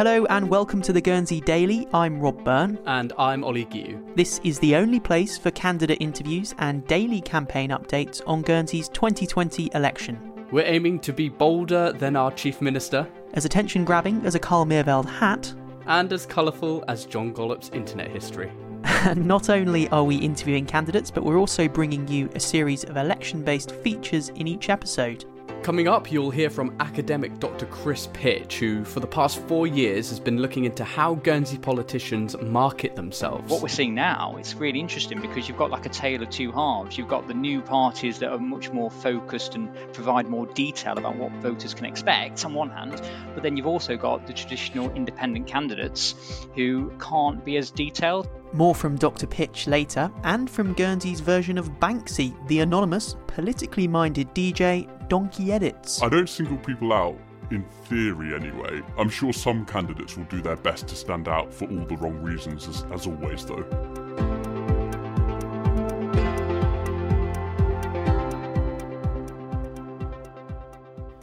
Hello and welcome to the Guernsey Daily. I'm Rob Byrne. And I'm Ollie Giu. This is the only place for candidate interviews and daily campaign updates on Guernsey's 2020 election. We're aiming to be bolder than our Chief Minister, as attention grabbing as a Carl Meerveld hat, and as colourful as John Gollop's internet history. And not only are we interviewing candidates, but we're also bringing you a series of election based features in each episode. Coming up, you'll hear from academic Dr. Chris Pich, who for the past four years has been looking into how Guernsey politicians market themselves. What we're seeing now, it's really interesting because you've got like a tale of two halves. You've got the new parties that are much more focused and provide more detail about what voters can expect on one hand, but then you've also got the traditional independent candidates who can't be as detailed. More from Dr. Pich later, and from Guernsey's version of Banksy, the anonymous, politically minded DJ Donkey Edits. I don't single people out, in theory anyway. I'm sure some candidates will do their best to stand out for all the wrong reasons, as, as always, though.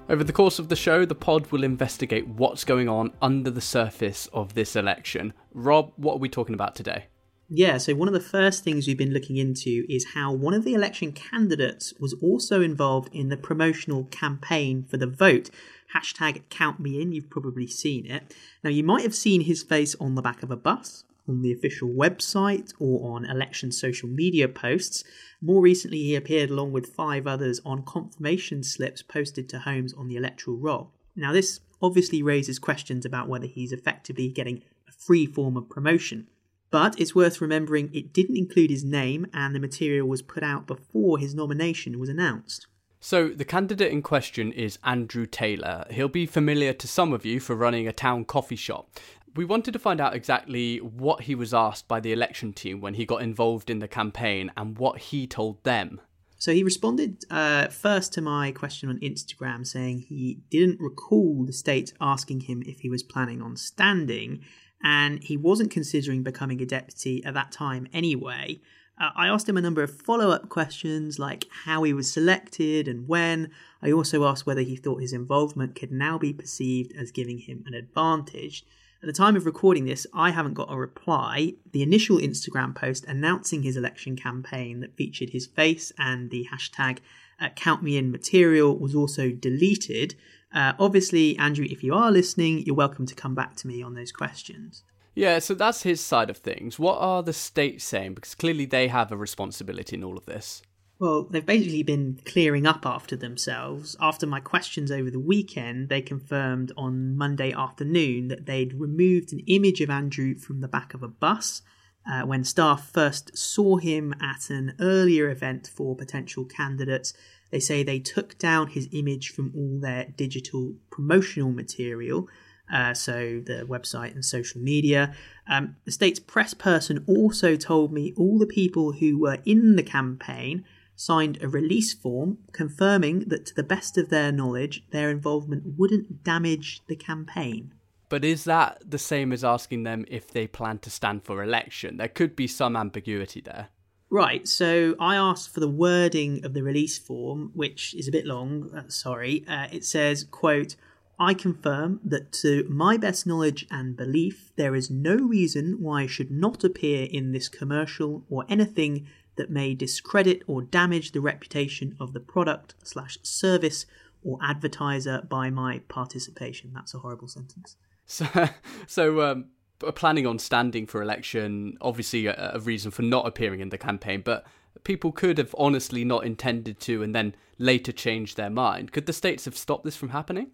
Over the course of the show, the pod will investigate what's going on under the surface of this election. Rob, what are we talking about today? Yeah, so one of the first things we've been looking into is how one of the election candidates was also involved in the promotional campaign for the vote. Hashtag count me in, you've probably seen it. Now, you might have seen his face on the back of a bus, on the official website, or on election social media posts. More recently, he appeared along with five others on confirmation slips posted to homes on the electoral roll. Now, this obviously raises questions about whether he's effectively getting a free form of promotion. But it's worth remembering it didn't include his name and the material was put out before his nomination was announced. So, the candidate in question is Andrew Taylor. He'll be familiar to some of you for running a town coffee shop. We wanted to find out exactly what he was asked by the election team when he got involved in the campaign and what he told them. So he responded uh, first to my question on Instagram saying he didn't recall the state asking him if he was planning on standing, and he wasn't considering becoming a deputy at that time anyway. Uh, I asked him a number of follow up questions like how he was selected and when. I also asked whether he thought his involvement could now be perceived as giving him an advantage. At the time of recording this, I haven't got a reply. The initial Instagram post announcing his election campaign that featured his face and the hashtag uh, count me in material was also deleted. Uh, obviously, Andrew, if you are listening, you're welcome to come back to me on those questions. Yeah, so that's his side of things. What are the states saying? Because clearly they have a responsibility in all of this. Well, they've basically been clearing up after themselves. After my questions over the weekend, they confirmed on Monday afternoon that they'd removed an image of Andrew from the back of a bus uh, when staff first saw him at an earlier event for potential candidates they say they took down his image from all their digital promotional material, uh, so the website and social media. Um, the state's press person also told me all the people who were in the campaign signed a release form confirming that, to the best of their knowledge, their involvement wouldn't damage the campaign. But is that the same as asking them if they plan to stand for election? There could be some ambiguity there. Right, so I asked for the wording of the release form, which is a bit long. Uh, sorry, uh, it says, "quote I confirm that to my best knowledge and belief, there is no reason why I should not appear in this commercial or anything that may discredit or damage the reputation of the product slash service or advertiser by my participation." That's a horrible sentence. So, so um, planning on standing for election, obviously a, a, reason for not appearing in the campaign, but people could have honestly not intended to and then later changed their mind. Could the states have stopped this from happening?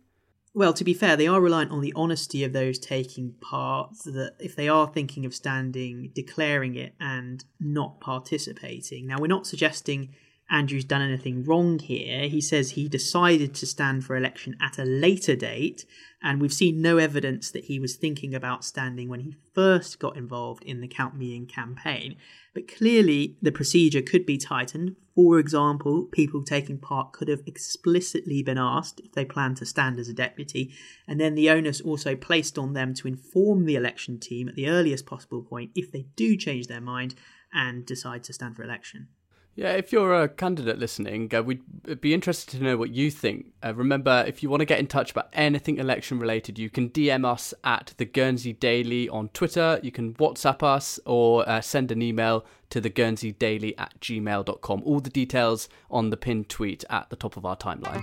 Well, to be fair, they are reliant on the honesty of those taking part, that if they are thinking of standing, declaring it and not participating. Now, we're not suggesting Andrew's done anything wrong here. He says he decided to stand for election at a later date, and we've seen no evidence that he was thinking about standing when he first got involved in the Count Me In campaign. But clearly, the procedure could be tightened. For example, people taking part could have explicitly been asked if they plan to stand as a deputy, and then the onus also placed on them to inform the election team at the earliest possible point if they do change their mind and decide to stand for election. Yeah, if you're a candidate listening, uh, we'd be interested to know what you think. Uh, remember, if you want to get in touch about anything election related, you can DM us at the Guernsey Daily on Twitter, you can WhatsApp us, or uh, send an email to the Guernsey Daily at gmail.com. All the details on the pinned tweet at the top of our timeline.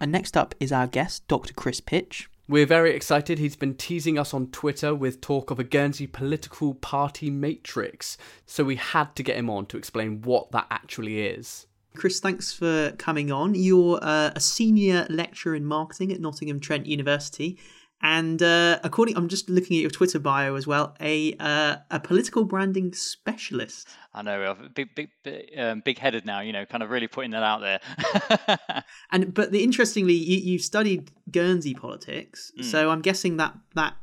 And next up is our guest, Dr. Chris Pich. We're very excited. He's been teasing us on Twitter with talk of a Guernsey political party matrix. So we had to get him on to explain what that actually is. Chris, thanks for coming on. You're uh, a senior lecturer in marketing at Nottingham Trent University. And uh, according, I'm just looking at your Twitter bio as well. A uh, a political branding specialist. I know, big, big, um, big headed now. You know, kind of really putting that out there. and but the interestingly, you you studied Guernsey politics, mm. so I'm guessing that that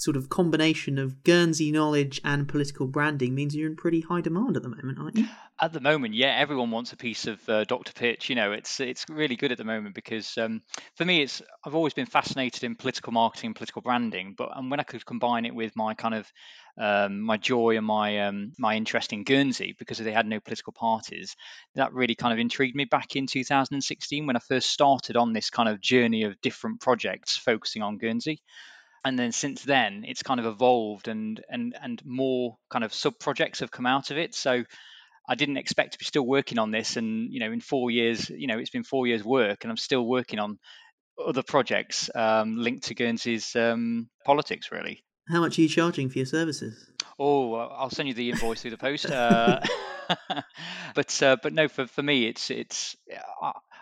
sort of combination of Guernsey knowledge and political branding means you're in pretty high demand at the moment, aren't you? At the moment, yeah, everyone wants a piece of uh, Dr. Pich. You know, it's it's really good at the moment because um, for me, it's I've always been fascinated in political marketing and political branding, but and when I could combine it with my kind of um, my joy and my um, my interest in Guernsey because they had no political parties. That really kind of intrigued me back in 2016 when I first started on this kind of journey of different projects focusing on Guernsey and then since then it's kind of evolved and and and more kind of sub projects have come out of it. So I didn't expect to be still working on this. And you know in 4 years you know it's been 4 years work and I'm still working on other projects um, linked to Guernsey's um, politics really. How much are you charging for your services? Oh I'll send you the invoice through the post. Uh, but uh, but no for, for me it's it's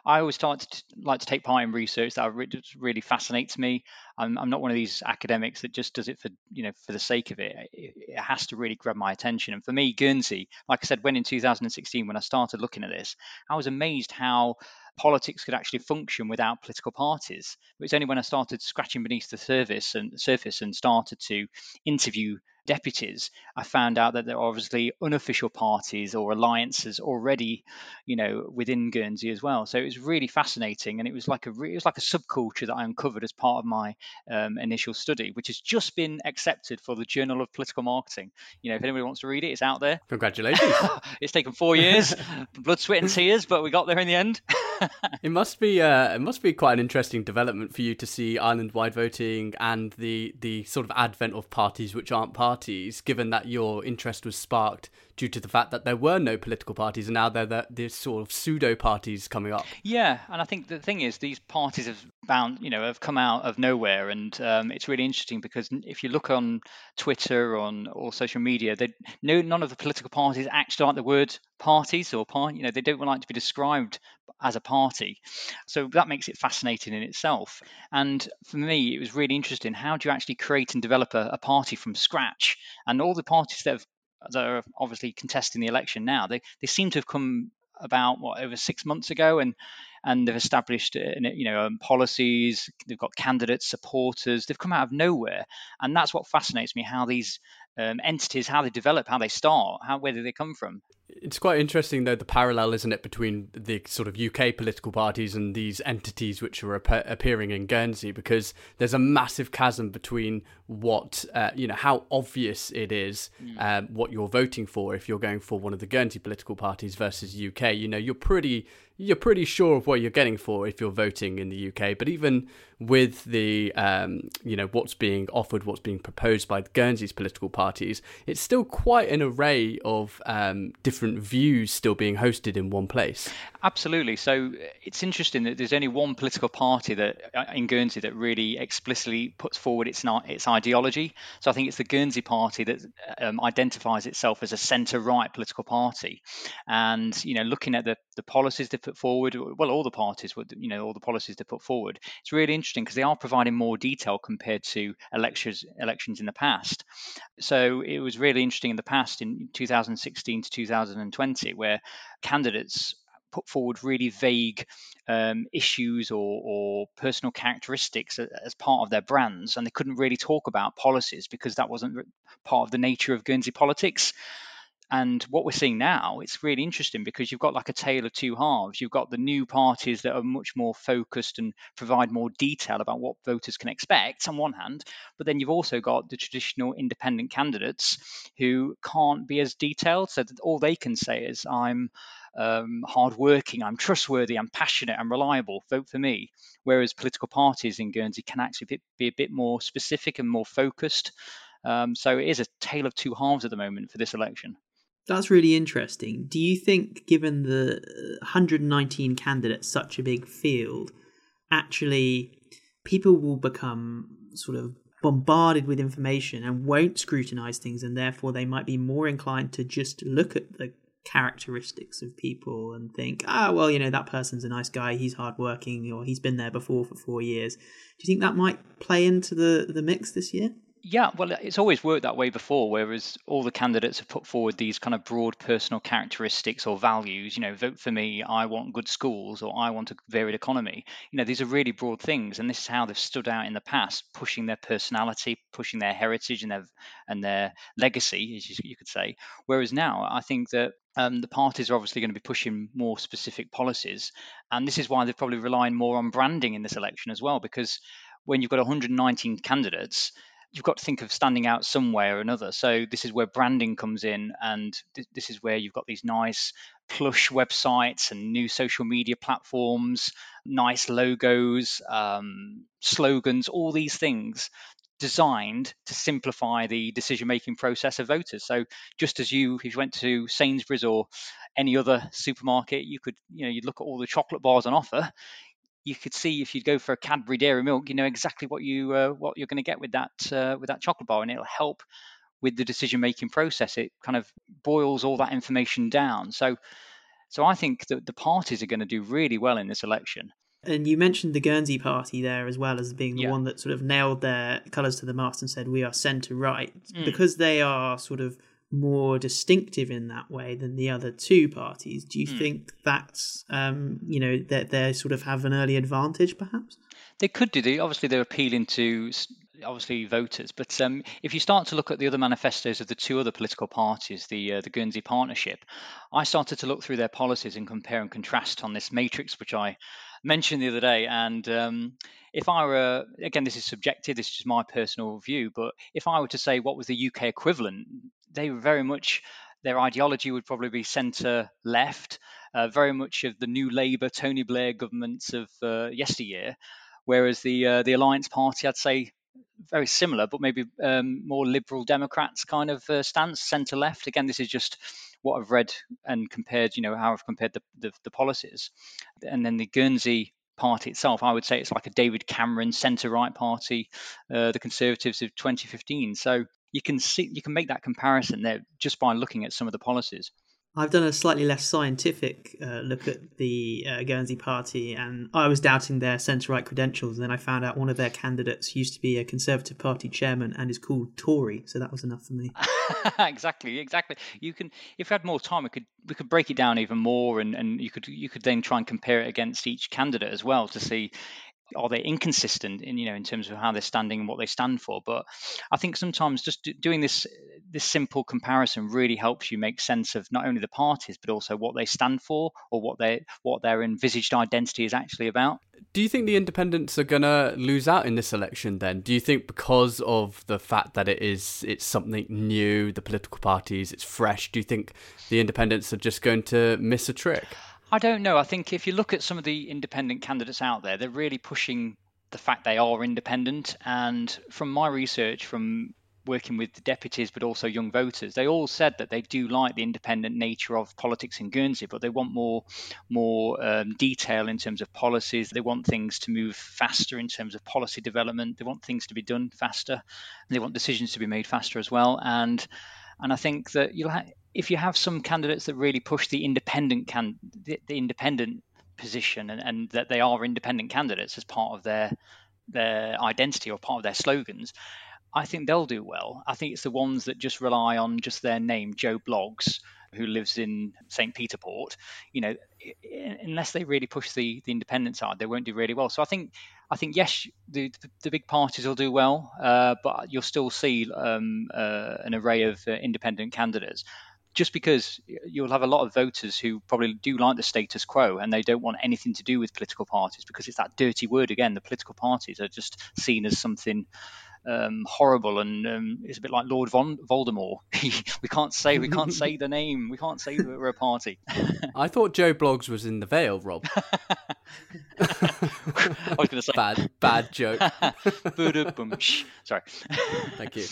I always start to like to take part in research that really fascinates me. I'm, I'm not one of these academics that just does it for you know for the sake of it. it. It has to really grab my attention. And for me, Guernsey, like I said, when in 2016 when I started looking at this, I was amazed how politics could actually function without political parties. It was only when I started scratching beneath the surface and surface and started to interview deputies, I found out that there are obviously unofficial parties or alliances already, you know, within Guernsey as well. So it was really fascinating, and it was like a it was like a subculture that I uncovered as part of my um, initial study, which has just been accepted for the Journal of Political Marketing. You know, if anybody wants to read it, it's out there. Congratulations! it's taken four years, blood, sweat, and tears, but we got there in the end. it must be uh, it must be quite an interesting development for you to see island-wide voting and the the sort of advent of parties which aren't parties given that your interest was sparked due to the fact that there were no political parties and now there are these sort of pseudo parties coming up. Yeah, and I think the thing is these parties have bound, you know, have come out of nowhere, and um, it's really interesting because if you look on Twitter on or social media, they no none of the political parties actually like the word parties or part, you know, they don't like to be described as a party. So that makes it fascinating in itself. And for me, it was really interesting. How do you actually create and develop a, a party from scratch? And all the parties that have that are obviously contesting the election now, they, they seem to have come about what over six months ago, and and they've established uh, you know um, policies. They've got candidates, supporters. They've come out of nowhere, and that's what fascinates me. How these um, entities, how they develop, how they start, how where do they come from? It's quite interesting, though, the parallel, isn't it, between the sort of UK political parties and these entities which are ap- appearing in Guernsey, because there's a massive chasm between what, uh, you know, how obvious it is mm. um, what you're voting for if you're going for one of the Guernsey political parties versus UK. You know, you're pretty you're pretty sure of what you're getting for if you're voting in the UK. But even with the um, you know what's being offered, what's being proposed by Guernsey's political parties, it's still quite an array of um, different views still being hosted in one place. Absolutely. So it's interesting that there's only one political party that uh, in Guernsey that really explicitly puts forward its its ideology. So I think it's the Guernsey Party that um, identifies itself as a centre-right political party, and you know, looking at the the policies they put forward, well, all the parties would, you know, all the policies they put forward. It's really interesting because they are providing more detail compared to elections elections in the past. So it was really interesting in the past in 2016 to 2020 where candidates put forward really vague um, issues or, or, personal characteristics as part of their brands, and they couldn't really talk about policies because that wasn't part of the nature of Guernsey politics. And what we're seeing now, it's really interesting because you've got like a tale of two halves. You've got the new parties that are much more focused and provide more detail about what voters can expect on one hand, but then you've also got the traditional independent candidates who can't be as detailed. So that all they can say is, I'm um, hardworking, I'm trustworthy, I'm passionate, I'm reliable, vote for me. Whereas political parties in Guernsey can actually be a bit more specific and more focused. Um, so it is a tale of two halves at the moment for this election. That's really interesting. Do you think, given the 119 candidates, such a big field, actually people will become sort of bombarded with information and won't scrutinize things, and therefore they might be more inclined to just look at the characteristics of people and think, ah, well, you know, that person's a nice guy, he's hardworking, or he's been there before for four years. Do you think that might play into the, the mix this year? Yeah, well, it's always worked that way before, whereas all the candidates have put forward these kind of broad personal characteristics or values. You know, vote for me, I want good schools, or I want a varied economy. You know, these are really broad things, and this is how they've stood out in the past, pushing their personality, pushing their heritage and their and their legacy, as you could say. Whereas now, I think that um, the parties are obviously going to be pushing more specific policies, and this is why they're probably relying more on branding in this election as well, because when you've got 119 candidates you've got to think of standing out some way or another. So this is where branding comes in, and th- this is where you've got these nice plush websites and new social media platforms, nice logos, um, slogans, all these things designed to simplify the decision making process of voters. So just as you, if you went to Sainsbury's or any other supermarket, you could, you know, you'd look at all the chocolate bars on offer you could see if you'd go for a Cadbury Dairy Milk, you know exactly what you uh, what you're going to get with that uh, with that chocolate bar, and it'll help with the decision making process. It kind of boils all that information down. So, so I think that the parties are going to do really well in this election. And you mentioned the Guernsey party there as well as being the yeah. one that sort of nailed their colours to the mast and said we are centre right mm. because they are sort of more distinctive in that way than the other two parties. Do you mm. think that's um, you know that they sort of have an early advantage, perhaps? They could do. They obviously they're appealing to obviously voters, but um, if you start to look at the other manifestos of the two other political parties, the uh, the Guernsey Partnership, I started to look through their policies and compare and contrast on this matrix, which I mentioned the other day, and um, if I were, again, this is subjective, this is just my personal view, but if I were to say what was the UK equivalent, they were very much, their ideology would probably be centre left, uh, very much of the new Labour, Tony Blair governments of uh, yesteryear, whereas the uh, the Alliance Party, I'd say, very similar, but maybe um, more liberal Democrats kind of uh, stance, centre left. Again, this is just what I've read and compared, you know, how I've compared the, the, the policies. And then the Guernsey party itself, I would say it's like a David Cameron centre right party, uh, the Conservatives of 2015. So you can see you can make that comparison there just by looking at some of the policies. I've done a slightly less scientific uh, look at the uh, Guernsey Party, and I was doubting their centre right credentials. And then I found out one of their candidates used to be a Conservative Party chairman and is called Tory, so that was enough for me. exactly, exactly. You can, if we had more time, we could we could break it down even more, and, and you could you could then try and compare it against each candidate as well to see are they inconsistent in you know in terms of how they're standing and what they stand for? But i think sometimes just doing this this simple comparison really helps you make sense of not only the parties but also what they stand for or what they what their envisaged identity is actually about. Do you think the independents are going to lose out in this election then? Do you think because of the fact that it is it's something new the political parties it's fresh do you think the independents are just going to miss a trick I don't know. I think if you look at some of the independent candidates out there, they're really pushing the fact they are independent. And from my research, from working with the deputies but also young voters, they all said that they do like the independent nature of politics in Guernsey, but they want more more um, detail in terms of policies. They want things to move faster in terms of policy development. They want things to be done faster. And they want decisions to be made faster as well. And and I think that you'll if you have some candidates that really push the independent can the, the independent position and, and, that they are independent candidates as part of their their identity or part of their slogans, I think they'll do well. I think it's the ones that just rely on just their name, Joe Bloggs, who lives in St. Peter Port. You know, unless they really push the the independent side, they won't do really well. So I think I think yes, the the big parties will do well, uh, but you'll still see um, uh, an array of uh, independent candidates just because you'll have a lot of voters who probably do like the status quo and they don't want anything to do with political parties because it's that dirty word again. The political parties are just seen as something um, horrible, and um, it's a bit like Lord Von Voldemort. we can't say we can't say the name. We can't say that we're a party. I thought Joe Bloggs was in the Vale, Rob. I was going to say bad, bad joke. Sorry. Thank you.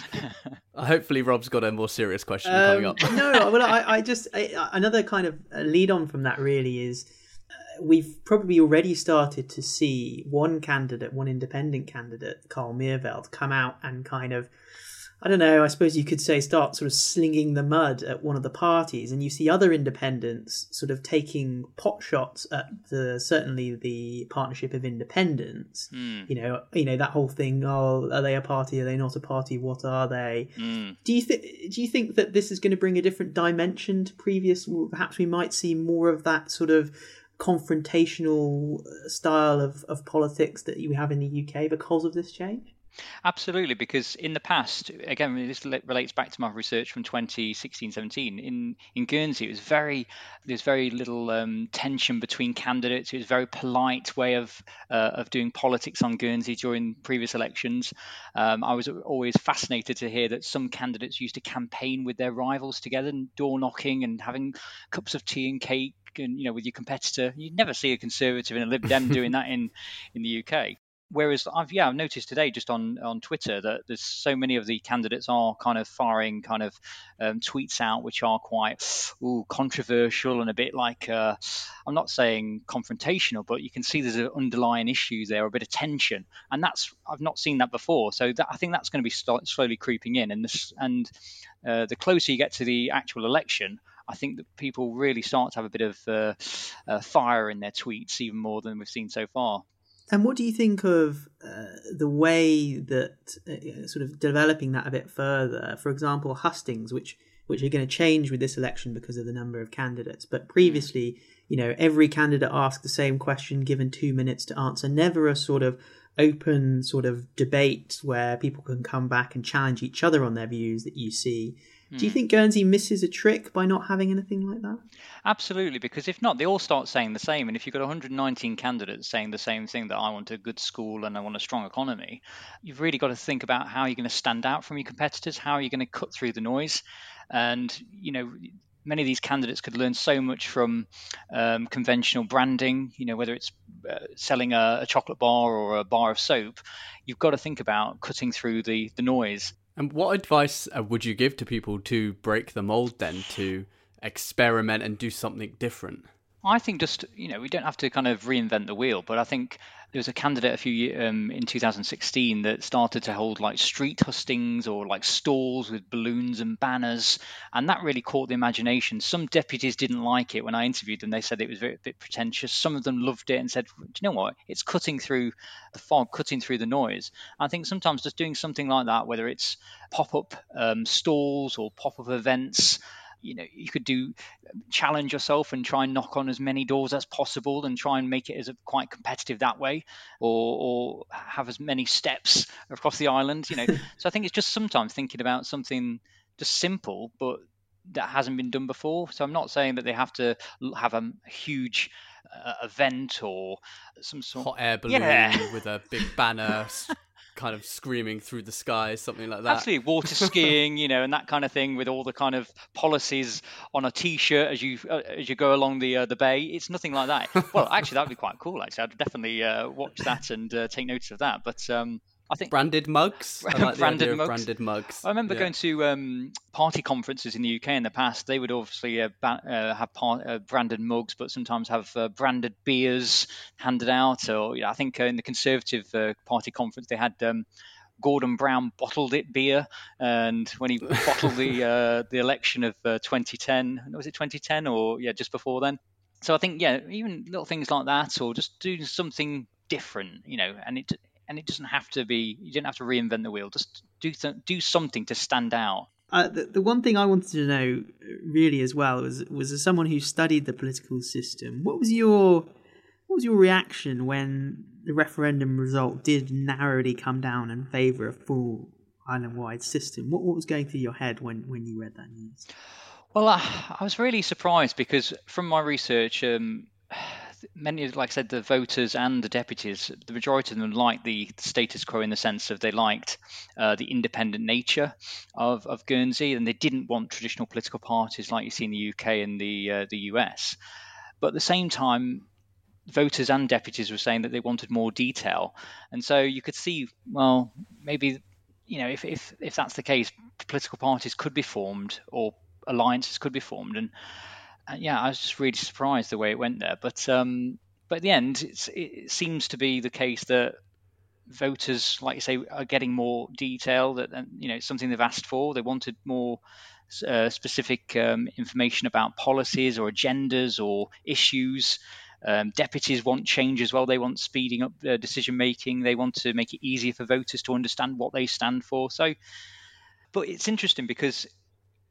Hopefully, Rob's got a more serious question um, coming up. no, well, I, I just I, another kind of lead on from that really is we've probably already started to see one candidate, one independent candidate, Carl Meerveld, come out and kind of, I don't know, I suppose you could say start sort of slinging the mud at one of the parties, and you see other independents sort of taking pot shots at the certainly the Partnership of Independents. Mm. You know, you know that whole thing. Oh, are they a party? Are they not a party? What are they? Mm. Do you think? Do you think that this is going to bring a different dimension to previous? Perhaps we might see more of that sort of confrontational style of, of politics that you have in the UK because of this change? Absolutely, because in the past, again, this relates back to my research from 2016-17. In in Guernsey, it was very there's very little um, tension between candidates. It was a very polite way of uh, of doing politics on Guernsey during previous elections. Um, I was always fascinated to hear that some candidates used to campaign with their rivals together, and door knocking and having cups of tea and cake and you know with your competitor. You never see a conservative and a Lib Dem doing that in in the UK. Whereas I've yeah I've noticed today just on on Twitter that there's so many of the candidates are kind of firing kind of um, tweets out which are quite ooh, controversial and a bit like uh, I'm not saying confrontational, but you can see there's an underlying issue there, a bit of tension, and that's I've not seen that before. So that, I think that's going to be start, slowly creeping in, and this and uh, the closer you get to the actual election, I think that people really start to have a bit of uh, uh, fire in their tweets, even more than we've seen so far. And what do you think of uh, the way that uh, sort of developing that a bit further? For example, hustings, which which are going to change with this election because of the number of candidates. But previously, you know, every candidate asked the same question, given two minutes to answer. Never a sort of open sort of debate where people can come back and challenge each other on their views that you see. Do you hmm. think Guernsey misses a trick by not having anything like that? Absolutely, because if not, they all start saying the same. And if you've got 119 candidates saying the same thing that I want a good school and I want a strong economy, you've really got to think about how you're going to stand out from your competitors, how are you going to cut through the noise. And, you know, many of these candidates could learn so much from um, conventional branding, you know, whether it's uh, selling a, a, chocolate bar or a bar of soap, you've got to think about cutting through the, the noise. And what advice uh, would you give to people to break the mold then, to experiment and do something different? I think just you know we don't have to kind of reinvent the wheel, but I think there was a candidate a few um, in 2016 that started to hold like street hustings or like stalls with balloons and banners, and that really caught the imagination. Some deputies didn't like it when I interviewed them; they said it was very, a bit pretentious. Some of them loved it and said, "Do you know what? It's cutting through the fog, cutting through the noise." I think sometimes just doing something like that, whether it's pop-up um, stalls or pop-up events you know you could do challenge yourself and try and knock on as many doors as possible and try and make it as a, quite competitive that way or or have as many steps across the island you know so i think it's just sometimes thinking about something just simple but that hasn't been done before so i'm not saying that they have to have a huge uh, event or some sort of hot air balloon yeah. with a big banner kind of screaming through the sky, something like that. Absolutely, water skiing, you know, and that kind of thing with all the kind of policies on a T-shirt as you uh, as you go along the uh, the bay. It's nothing like that. well, actually, that would be quite cool. Actually, I'd definitely uh, watch that and uh, take notice of that. But um, I think branded mugs. Like branded mugs. Branded mugs. I remember yeah. going to um, party conferences in the UK in the past. They would obviously uh, ba- uh, have par- uh, branded mugs, but sometimes have uh, branded beers handed out. Or you know, I think uh, in the Conservative uh, Party conference they had. Um, Gordon Brown bottled it beer, and when he bottled the the election of 2010, was it 2010 or yeah, just before then? So I think yeah, even little things like that, or just doing something different, you know, and it and it doesn't have to be you don't have to reinvent the wheel just do do something to stand out uh, the, the one thing I wanted to know really as well was was as someone who studied the political system, what was your what was your reaction when the referendum result did narrowly come down in favour of full island wide system? What what was going through your head when, when you read that news? Well, I, I was really surprised because from my research, um, many, like I said, the voters and the deputies, the majority of them liked the status quo in the sense of they liked uh, the independent nature of, of Guernsey, and they didn't want traditional political parties like you see in the UK and the uh, the US. But at the same time, voters and deputies were saying that they wanted more detail, and so you could see, well, maybe you know, if if if that's the case, political parties could be formed or alliances could be formed, and yeah, I was just really surprised the way it went there. But um, but at the end, it seems to be the case that voters, like you say, are getting more detail. That you know, something they've asked for. They wanted more uh, specific um, information about policies or agendas or issues. Um, deputies want change as well. They want speeding up uh, decision making. They want to make it easier for voters to understand what they stand for. So, but it's interesting because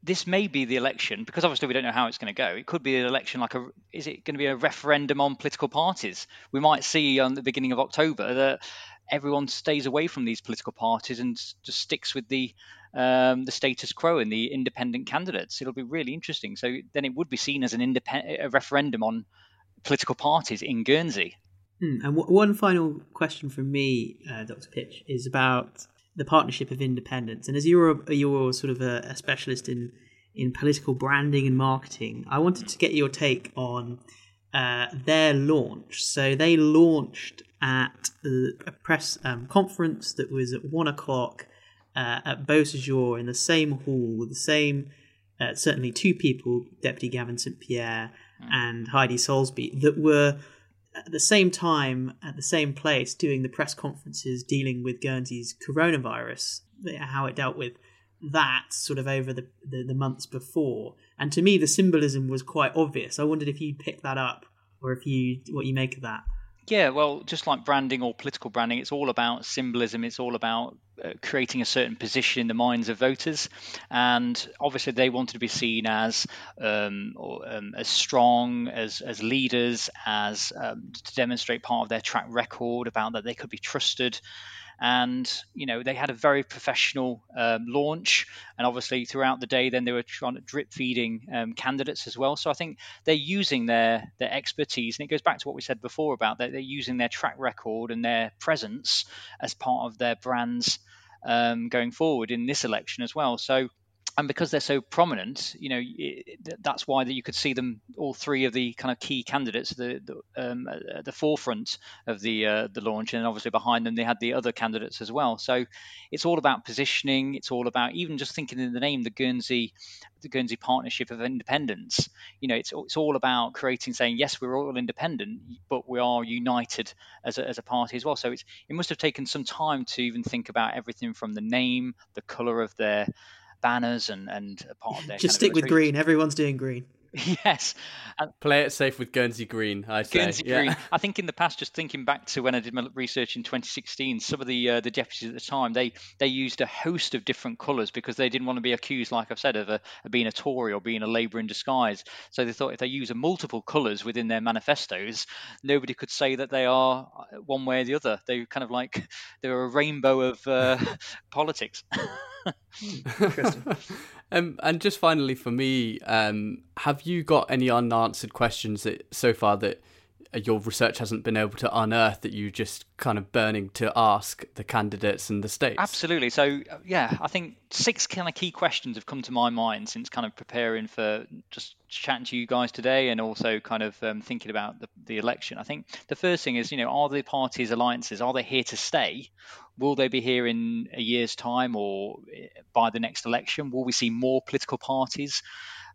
this may be the election because obviously we don't know how it's going to go. It could be an election like a is it going to be a referendum on political parties? We might see on the beginning of October that everyone stays away from these political parties and just sticks with the um, the status quo and the independent candidates. It'll be really interesting. So then it would be seen as an independent a referendum on political parties in Guernsey. Hmm, and w- one final question from me, uh, Dr. Pich, is about the partnership of independents. And as you're a, you're sort of a, a, specialist in in political branding and marketing, I wanted to get your take on uh, their launch. So they launched at a press um, conference that was at one o'clock uh, at Beausejour in the same hall with the same, uh, certainly two people, Deputy Gavin St Pierre mm. and Heidi Soulsby, that were at the same time, at the same place, doing the press conferences dealing with Guernsey's coronavirus, how it dealt with that sort of over the, the, the, months before. And to me, the symbolism was quite obvious. I wondered if you picked that up or if you what you make of that. Yeah, well, just like branding or political branding, it's all about symbolism. It's all about uh, creating a certain position in the minds of voters, and obviously they wanted to be seen as um, or, um, as strong, as as leaders, as um, to demonstrate part of their track record about that they could be trusted and you know they had a very professional um, launch. And obviously throughout the day then they were trying to drip feeding um, candidates as well. So i think they're using their their expertise. And it goes back to what we said before about that they're using their track record and their presence as part of their brands um, going forward in this election as well. So and because they're so prominent, you know, that's why that you could see them all three of the kind of key candidates the, the um, at the forefront of the uh, the launch, and obviously behind them they had the other candidates as well. So it's all about positioning. It's all about even just thinking in the name, the Guernsey, the Guernsey Partnership of Independents. You know, it's it's all about creating, saying yes, we're all independent, but we are united as a, as a party as well. So it's it must have taken some time to even think about everything from the name, the color of their banners and and part of their. Just stick with green. Everyone's doing green. yes. And Play it safe with Guernsey Green, I say. Guernsey yeah. Green. I think in the past, just thinking back to when I did my research in 2016, some of the uh, the deputies at the time they they used a host of different colours because they didn't want to be accused, like I've said, of, a, of being a Tory or being a Labour in disguise. So they thought if they use a multiple colours within their manifestos, nobody could say that they are uh, one way or the other. They kind of like they're a rainbow of uh, politics. Interesting. um, and just finally for me, um, have you got any unanswered questions that so far that your research hasn't been able to unearth that you just kind of burning to ask the candidates and the states? Absolutely. So yeah, I think six kind of key questions have come to my mind since kind of preparing for just chatting to you guys today and also kind of um, thinking about the, the election. I think the first thing is, you know, are the parties alliances are they here to stay? Will they be here in a year's time or eh, by the next election? Will we see more political parties?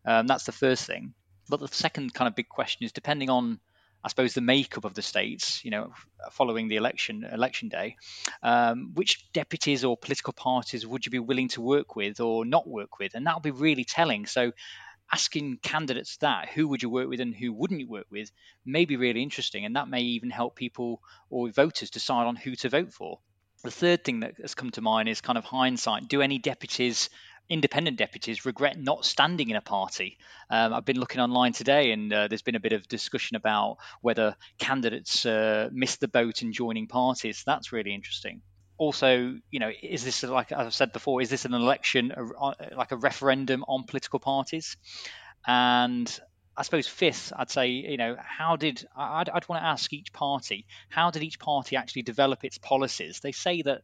Um, that's the first thing. But the second kind of big question is depending on I suppose the makeup of the states, you know, following the election election day, um, which deputies or political parties would you be willing to work with or not work with, and that'll be really telling. So, asking candidates that who would you work with and who wouldn't you work with may be really interesting, and that may even help people or voters decide on who to vote for. The third thing that has come to mind is kind of hindsight. Do any deputies independent deputies regret not standing in a party. Um, I've been looking online today, and uh, there's been a bit of discussion about whether candidates uh, missed the boat in joining parties. That's really interesting. also, you know, is this like I've said before, is this an election like a referendum on political parties? And I suppose fifth, I'd say, you know, how did I'd, I'd want to ask each party, how did each party actually develop its policies? They say that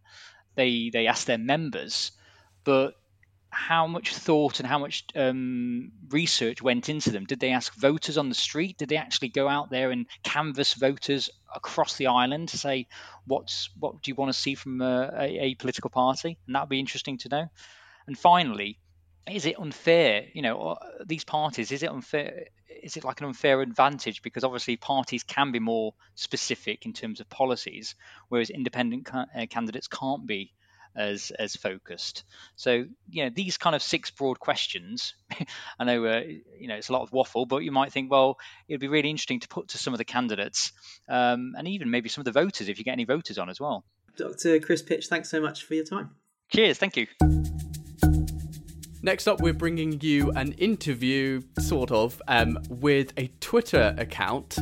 they they ask their members, but how much thought and how much um, research went into them? Did they ask voters on the street? Did they actually go out there and canvass voters across the island to say what's what do you want to see from a, a, a political party? And that'd be interesting to know. And finally, is it unfair? You know, these parties, is it unfair? Is it like an unfair advantage? Because obviously parties can be more specific in terms of policies, whereas independent ca- uh, candidates can't be as as focused. So you know these kind of six broad questions. I know uh, you know it's a lot of waffle, but you might think, well, it'd be really interesting to put to some of the candidates um, and even maybe some of the voters if you get any voters on as well. Dr. Chris Pich, thanks so much for your time. Cheers, thank you. Next up, we're bringing you an interview, sort of, um, with a Twitter account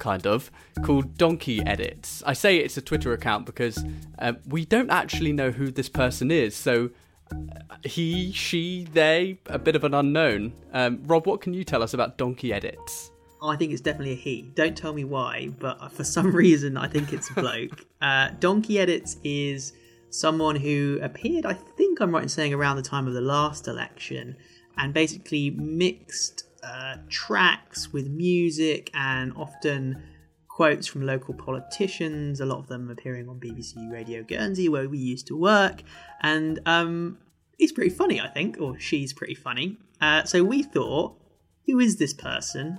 kind of, called Donkey Edits. I say it's a Twitter account because uh, we don't actually know who this person is. So uh, he, she, they, a bit of an unknown. Um, Rob, what can you tell us about Donkey Edits? I think it's definitely a he. Don't tell me why, but for some reason I think it's a bloke. uh, Donkey Edits is someone who appeared, I think I'm right in saying, around the time of the last election, and basically mixed uh, tracks with music and often quotes from local politicians, a lot of them appearing on BBC Radio Guernsey, where we used to work. And um, he's pretty funny, I think, or she's pretty funny. Uh, so we thought, who is this person?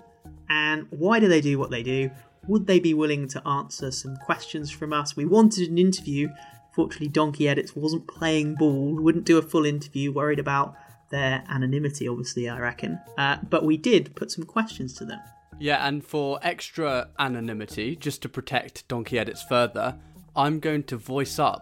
And why do they do what they do? Would they be willing to answer some questions from us? We wanted an interview. Fortunately, Donkey Edits wasn't playing ball, wouldn't do a full interview, worried about their anonymity, obviously, I reckon. Uh, but we did put some questions to them. Yeah, and for extra anonymity, just to protect Donkey Edits further, I'm going to voice up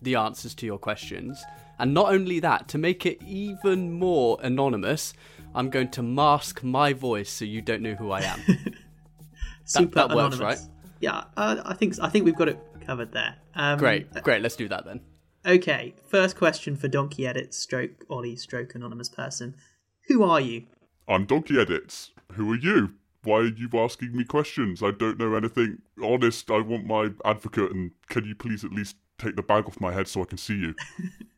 the answers to your questions. And not only that, to make it even more anonymous, I'm going to mask my voice so you don't know who I am. Super that, that works, right? Yeah, uh, I think I think we've got it covered there. Um, great, great. Let's do that then. Okay, first question for Donkey Edits, stroke Ollie, stroke anonymous person. Who are you? I'm Donkey Edits. Who are you? Why are you asking me questions? I don't know anything. Honest, I want my advocate, and can you please at least take the bag off my head so I can see you?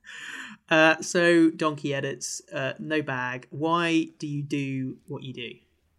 uh, so, Donkey Edits, uh, no bag. Why do you do what you do?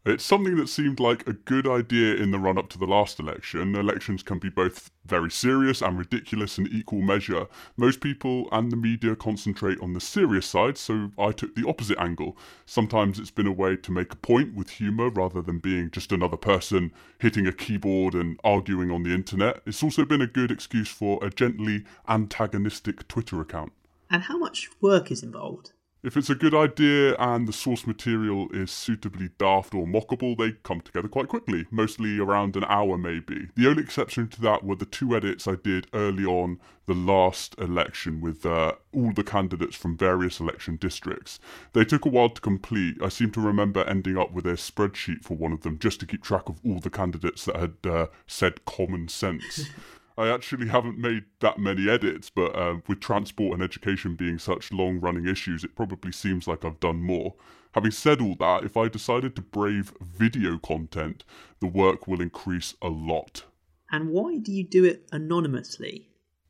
It's something that seemed like a good idea in the run up to the last election. Elections can be both very serious and ridiculous in equal measure. Most people and the media concentrate on the serious side, so I took the opposite angle. Sometimes it's been a way to make a point with humour rather than being just another person hitting a keyboard and arguing on the internet. It's also been a good excuse for a gently antagonistic Twitter account. And how much work is involved? If it's a good idea and the source material is suitably daft or mockable, they come together quite quickly, mostly around an hour maybe. The only exception to that were the two edits I did early on the last election with uh, all the candidates from various election districts. They took a while to complete. I seem to remember ending up with a spreadsheet for one of them just to keep track of all the candidates that had uh, said common sense. I actually haven't made that many edits, but uh, with transport and education being such long running issues, it probably seems like I've done more. Having said all that, if I decided to brave video content, the work will increase a lot. And why do you do it anonymously?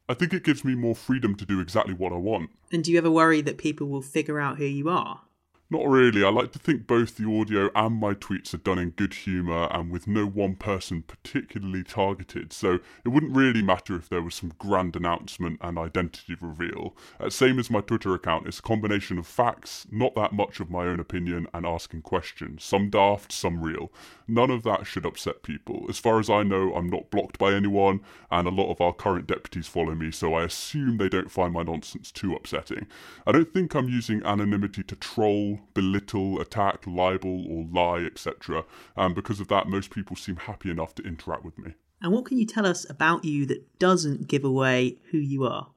I think it gives me more freedom to do exactly what I want. And do you ever worry that people will figure out who you are? Not really. I like to think both the audio and my tweets are done in good humour and with no one person particularly targeted, so it wouldn't really matter if there was some grand announcement and identity reveal. Uh, same as my Twitter account, it's a combination of facts, not that much of my own opinion, and asking questions. Some daft, some real. None of that should upset people. As far as I know, I'm not blocked by anyone, and a lot of our current deputies follow me, so I assume they don't find my nonsense too upsetting. I don't think I'm using anonymity to troll belittle, attack, libel, or lie, etc. And because of that, most people seem happy enough to interact with me. And what can you tell us about you that doesn't give away who you are?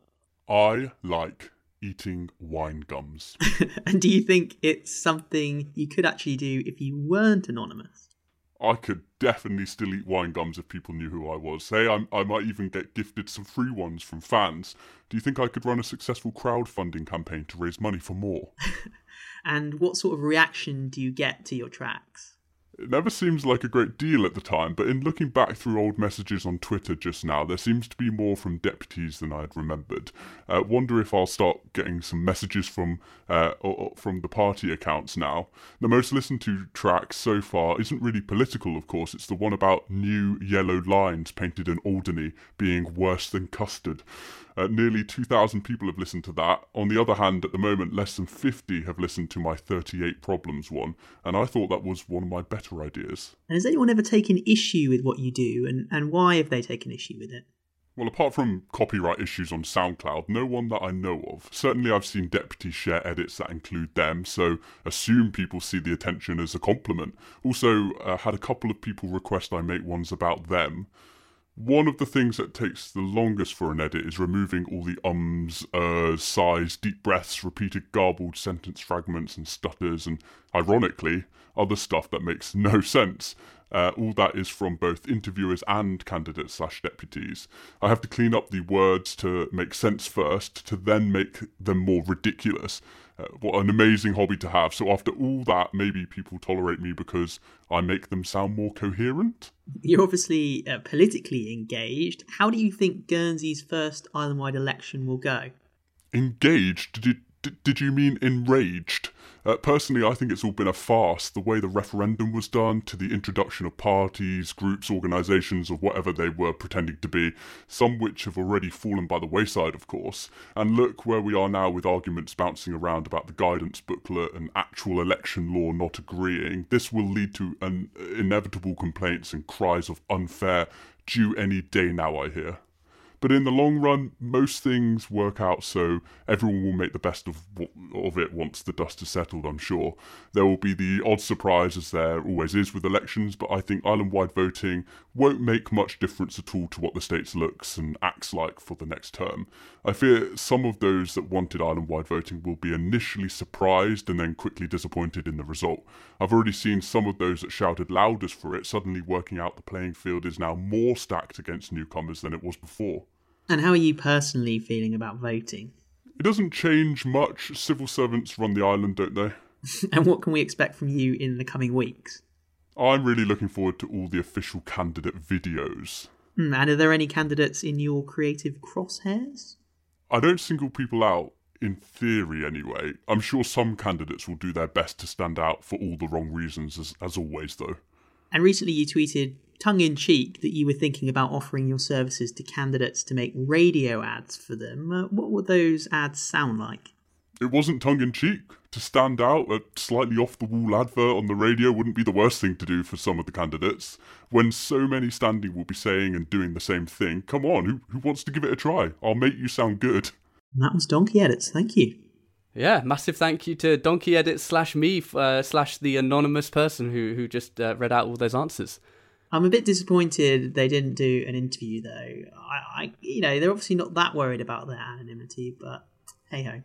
I like eating wine gums. and do you think it's something you could actually do if you weren't anonymous? I could definitely still eat wine gums if people knew who I was. Say, I'm, I might even get gifted some free ones from fans. Do you think I could run a successful crowdfunding campaign to raise money for more? and what sort of reaction do you get to your tracks? It never seems like a great deal at the time, but in looking back through old messages on Twitter just now, there seems to be more from deputies than I'd remembered. Uh, wonder if I'll start getting some messages from uh, from the party accounts now. The most listened to track so far isn't really political, of course. It's the one about new yellow lines painted in Alderney being worse than custard. Uh, nearly 2,000 people have listened to that. On the other hand, at the moment, less than 50 have listened to my 38 Problems one, and I thought that was one of my better ideas. And has anyone ever taken issue with what you do, and, and why have they taken issue with it? Well, apart from copyright issues on SoundCloud, no one that I know of. Certainly, I've seen deputies share edits that include them, so assume people see the attention as a compliment. Also, uh, had a couple of people request I make ones about them. One of the things that takes the longest for an edit is removing all the ums, ers, sighs, deep breaths, repeated garbled sentence fragments and stutters, and ironically, other stuff that makes no sense. Uh, all that is from both interviewers and candidates slash deputies. I have to clean up the words to make sense first, to then make them more ridiculous. Uh, what an amazing hobby to have. So after all that, maybe people tolerate me because I make them sound more coherent. You're obviously uh, politically engaged. How do you think Guernsey's first island-wide election will go? Engaged? Did D- did you mean enraged? Uh, personally, I think it's all been a farce. The way the referendum was done, to the introduction of parties, groups, organisations, or whatever they were pretending to be, some which have already fallen by the wayside, of course. And look where we are now with arguments bouncing around about the guidance booklet and actual election law not agreeing. This will lead to an inevitable complaints and cries of unfair due any day now, I hear. But in the long run, most things work out so everyone will make the best of of it once the dust has settled. I'm sure there will be the odd surprise, as there always is with elections. But I think island-wide voting won't make much difference at all to what the states looks and acts like for the next term. I fear some of those that wanted island-wide voting will be initially surprised and then quickly disappointed in the result. I've already seen some of those that shouted loudest for it suddenly working out the playing field is now more stacked against newcomers than it was before. And how are you personally feeling about voting? It doesn't change much. Civil servants run the island, don't they? and what can we expect from you in the coming weeks? I'm really looking forward to all the official candidate videos. Hmm, and are there any candidates in your creative crosshairs? I don't single people out, in theory anyway. I'm sure some candidates will do their best to stand out for all the wrong reasons, as, as always, though. And recently you tweeted tongue in cheek that you were thinking about offering your services to candidates to make radio ads for them. Uh, what would those ads sound like? It wasn't tongue in cheek. To stand out, a slightly off the wall advert on the radio wouldn't be the worst thing to do for some of the candidates. When so many standing will be saying and doing the same thing, come on, who, who wants to give it a try? I'll make you sound good. And that was Donkey Edits. Thank you. Yeah, massive thank you to Donkey Edits slash me uh, slash the anonymous person who who just uh, read out all those answers. I'm a bit disappointed they didn't do an interview though. I, I you know, they're obviously not that worried about their anonymity, but hey ho.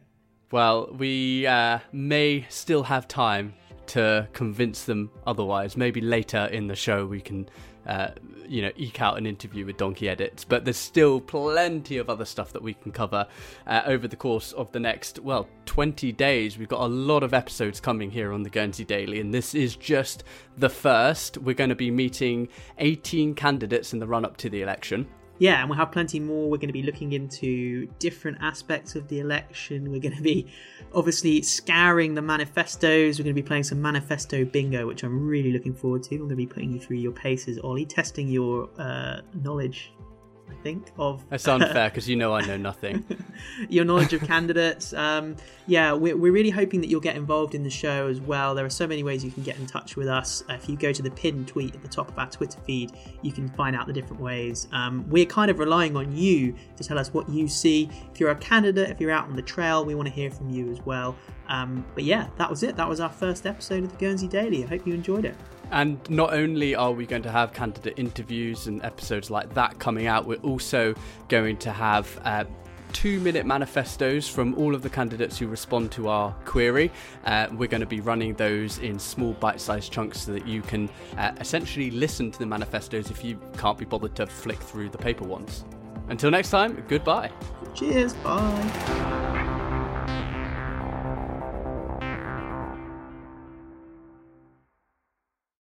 Well, we uh, may still have time to convince them otherwise. Maybe later in the show we can uh, you know, eke out an interview with Donkey Edits. But there's still plenty of other stuff that we can cover uh, over the course of the next, well, 20 days. We've got a lot of episodes coming here on the Guernsey Daily, and this is just the first. We're going to be meeting 18 candidates in the run up to the election yeah, and we'll have plenty more. We're going to be looking into different aspects of the election. We're going to be obviously scouring the manifestos. We're going to be playing some manifesto bingo, which I'm really looking forward to. I'm going to be putting you through your paces, Ollie, testing your uh, knowledge think, of. That's unfair because you know I know nothing. your knowledge of candidates. Um, yeah, we're, we're really hoping that you'll get involved in the show as well. There are so many ways you can get in touch with us. If you go to the pinned tweet at the top of our Twitter feed, you can find out the different ways. Um, we're kind of relying on you to tell us what you see. If you're a candidate, if you're out on the trail, we want to hear from you as well. Um, but yeah, that was it. That was our first episode of the Guernsey Daily. I hope you enjoyed it. And not only are we going to have candidate interviews and episodes like that coming out, we're also going to have uh, two minute manifestos from all of the candidates who respond to our query. Uh, we're going to be running those in small bite sized chunks so that you can uh, essentially listen to the manifestos if you can't be bothered to flick through the paper ones. Until next time, goodbye. Cheers. Bye.